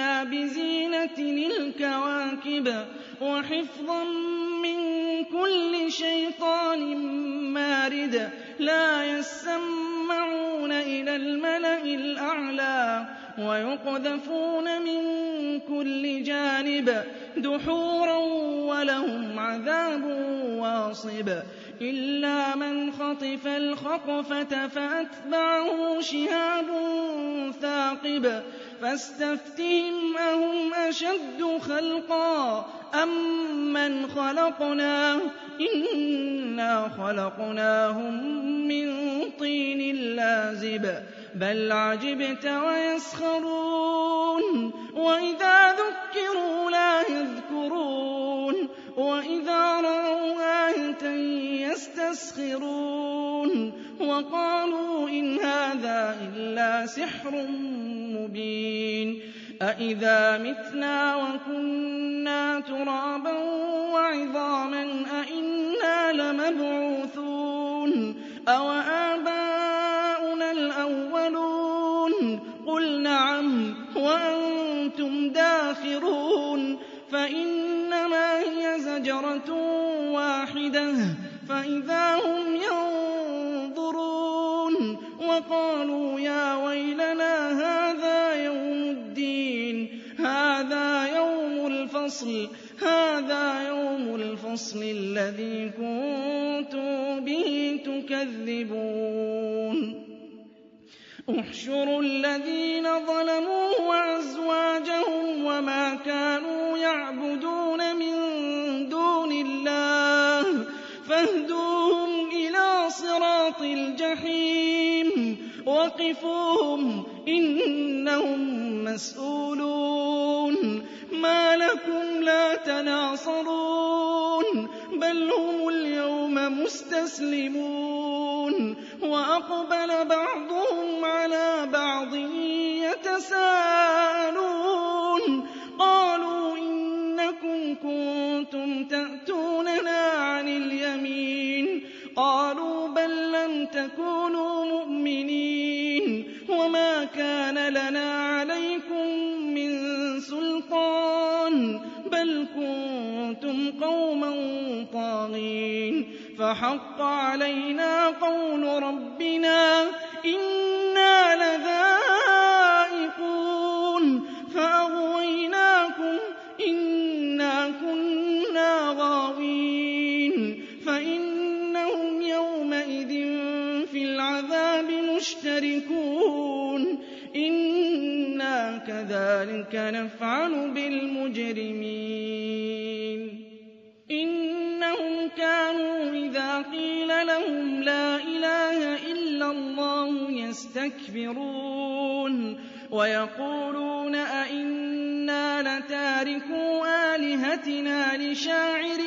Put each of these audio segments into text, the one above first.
الدنيا بزينة للكواكب وحفظا من كل شيطان مارد لا يسمعون إلى الملأ الأعلى ويقذفون من كل جانب دحورا ولهم عذاب واصب إلا من خطف الخطفة فأتبعه شهاب ثاقب فاستفتهم أهم أشد خلقا أم من خلقنا إنا خلقناهم من طين لازب بل عجبت ويسخرون. وإذا ذكروا لا يذكرون. وإذا رأوا آية يستسخرون وقالوا إن هذا إلا سحر مبين أإذا متنا وكنا ترابا وعظاما أإنا لمبعوثون أو آباؤنا الأولون قل نعم وأنتم داخرون فإنما هي زجرة واحدة فإذا هم ينظرون وقالوا يا ويلنا هذا يوم الدين هذا يوم الفصل هذا يوم الفصل الذي كنتم به تكذبون. احشروا الذين ظلموا وأزواجهم وما كانوا يعبدون. فاهدوهم إلى صراط الجحيم. وقفوهم إنهم مسؤولون. ما لكم لا تناصرون بل هم اليوم مستسلمون. وأقبل بعضهم على بعض يتساءلون. تكونوا مؤمنين وما كان لنا عليكم من سلطان بل كنتم قوما طاغين فحق علينا قول ربنا إنا أئنا لتاركو آلهتنا لشاعر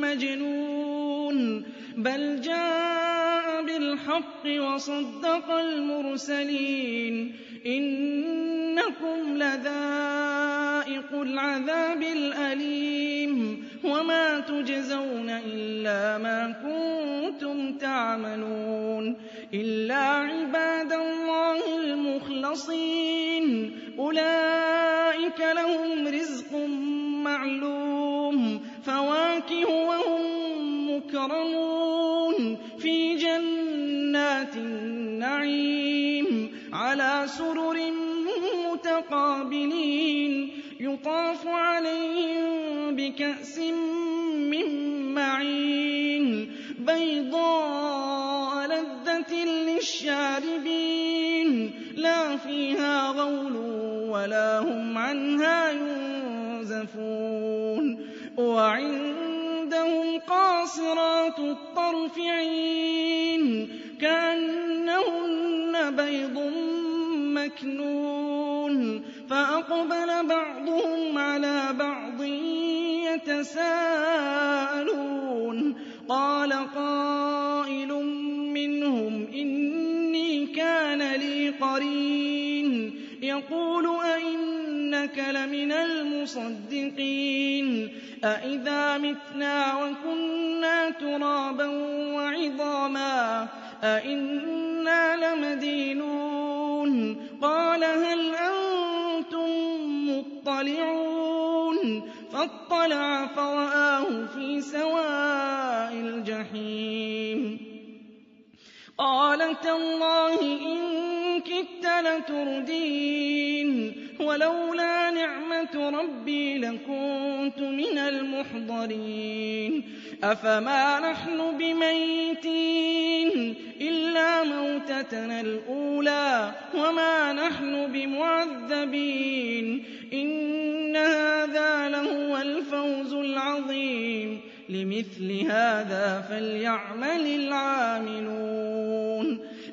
مجنون بل جاء بالحق وصدق المرسلين. إنكم لذائق العذاب الأليم. وما تجزون إلا ما كنتم تعملون. إلا عباد الله المخلصين. أولئك لهم رزق معلوم فواكه وهم مكرمون في جنات النعيم على سرر متقابلين يطاف عليهم بكأس من معين بيضاء لذة للشاربين ولا هم عنها ينزفون وعندهم قاصرات الطرف عين كأنهن بيض مكنون فأقبل بعضهم على بعض يتساءلون قال قائل منهم إني كان لي قرين يقول أئنك لمن المصدقين أئذا متنا وكنا ترابا وعظاما أئنا لمدينون قال هل أنتم مطلعون فاطلع فرآه في سواء الجحيم قال تالله إن كدت لتردين. ولولا نعمة ربي لكنت من المحضرين. أفما نحن بميتين؟ إلا موتتنا الأولى وما نحن بمعذبين. إن هذا لهو الفوز العظيم. لمثل هذا فليعمل العاملون.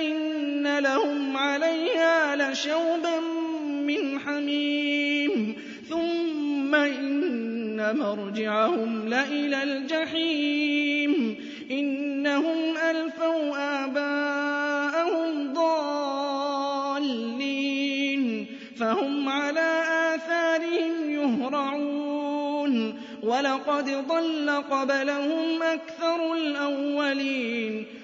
إن لهم عليها لشوبا من حميم. ثم إن مرجعهم لإلى الجحيم. إنهم ألفوا آباءهم ضالين. فهم على آثارهم يهرعون. ولقد ضل قبلهم أكثر الأولين.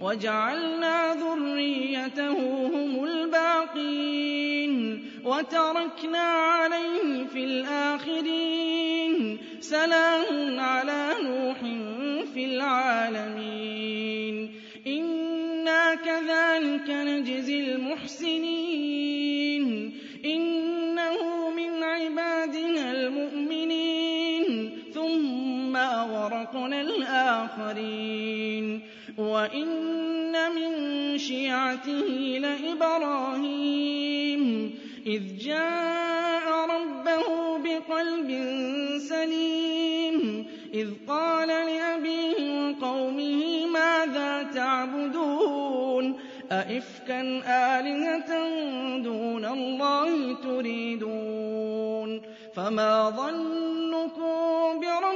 وجعلنا ذريته هم الباقين وتركنا عليه في الآخرين سلام على نوح في العالمين. إنا كذلك نجزي المحسنين. إنه من عبادنا المؤمنين. ثم أغرقنا الآخرين. وإن من شيعته لإبراهيم إذ جاء ربه بقلب سليم إذ قال لأبيه وقومه ماذا تعبدون أئفكا آلهة دون الله تريدون فما ظنكم برب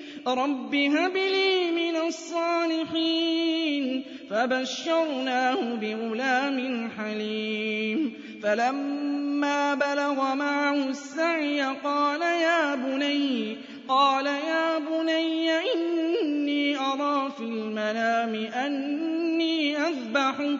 رب هب لي من الصالحين فبشرناه بغلام حليم فلما بلغ معه السعي قال يا بني قال يا بني إني أرى في المنام أني أذبحك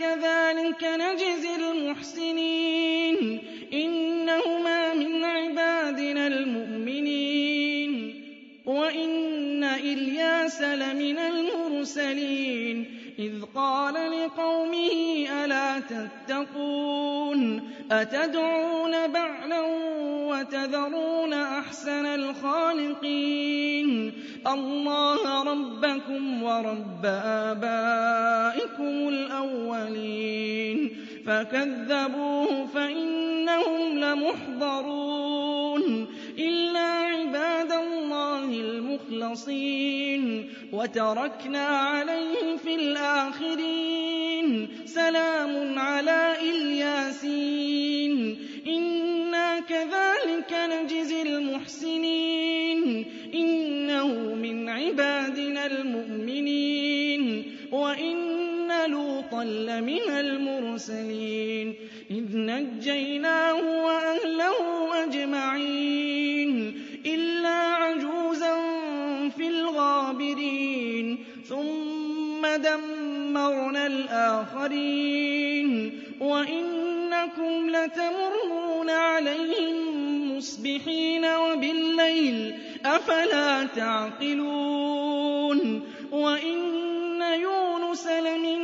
كذلك نجزي المحسنين. إنهما من عبادنا المؤمنين. وإن إلياس لمن المرسلين. إذ قال لقومه ألا تتقون؟ أتدعون بعلا وتذرون أحسن الخالقين؟ الله ربكم ورب آبائكم الأولين. فكذبوه فإنهم لمحضرون إلا عباد الله المخلصين وتركنا عليه في الآخرين سلام على إلياسين إنا كذلك نجزي المحسنين إنه من عبادنا المؤمنين وإن لوطا لمن المرسلين. إذ نجيناه وأهله أجمعين إلا عجوزا في الغابرين. ثم دمرنا الآخرين. وإنكم لتمرون عليهم مصبحين وبالليل أفلا تعقلون. وإن يونس لمن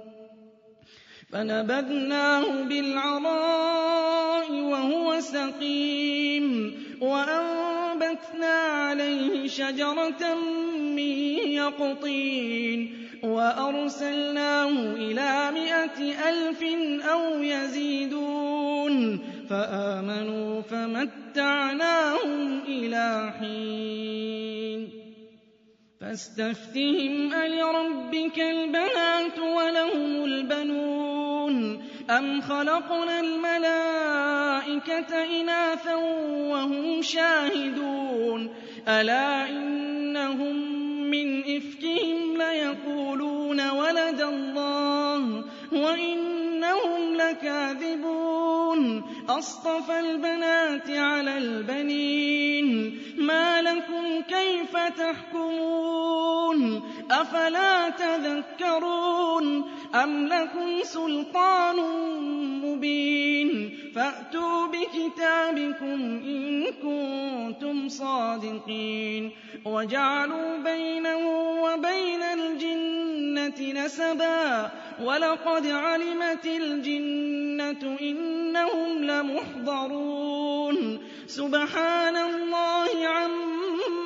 فنبذناه بالعراء وهو سقيم وأنبتنا عليه شجرة من يقطين وأرسلناه إلى مائة ألف أو يزيدون فآمنوا فمتعناهم إلى حين فاستفتهم ألربك البنات ولهم البنون أم خلقنا الملائكة إناثا وهم شاهدون ألا إنهم من إفكهم ليقولون ولد الله وإنهم لكاذبون أصطفى البنات على البنين ما لكم كيف تحكمون أفلا تذكرون أم لكم سلطان مبين فأتوا بِكِتَابِكُمْ إِن كُنتُمْ صَادِقِينَ وَجَعَلُوا بَيْنَهُ وَبَيْنَ الْجِنَّةِ نَسَبًا وَلَقَدْ عَلِمَتِ الْجِنَّةُ إِنَّهُمْ لَمُحْضَرُونَ سُبْحَانَ اللَّهِ عَمَّا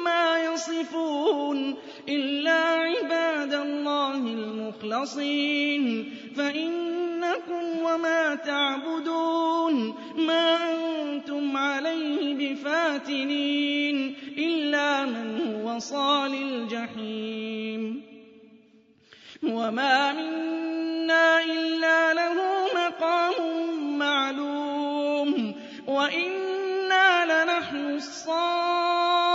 يَصِفُونَ إِلَّا عِبَادَ اللَّهِ الْمُخْلَصِينَ. فَإِنَّكُمْ وَمَا تَعْبُدُونَ مَا أَنتُمْ عَلَيْهِ بِفَاتِنِينَ إِلَّا مَنْ هُوَ صَالِ الْجَحِيمِ. وَمَا مِنَّا إِلَّا لَهُ مَقَامٌ مَّعْلُومٌ. وَإِنَّا لَنَحْنُ الصَّافُّونَ.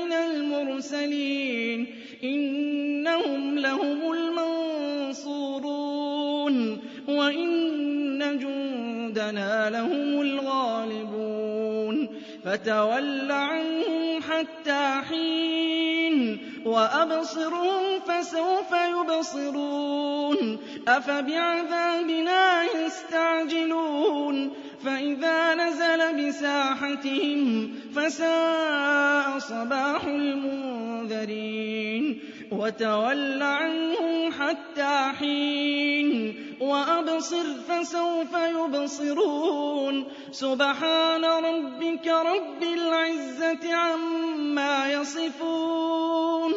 الْمُرْسَلِينَ إِنَّهُمْ لَهُمُ الْمَنصُورُونَ وَإِنَّ جُندَنَا لَهُمُ الْغَالِبُونَ فَتَوَلَّ عَنْهُمْ حَتَّىٰ حِينٍ وَأَبْصِرْهُمْ فَسَوْفَ يُبْصِرُونَ. أَفَبِعَذَابِنَا يَسْتَعْجِلُونَ. فَإِذَا نَزَلَ بِسَاحَتِهِمْ فَسَاءَ صَبَاحُ الْمُنذَرِينَ. وَتَوَلَّ عَنْهُمْ حَتَّىٰ حِينٍ. وَأَبْصِرْ فَسَوْفَ يُبْصِرُونَ. سُبْحَانَ رَبِّكَ رَبِّ الْعِزَّةِ عَمَّا يَصِفُونَ.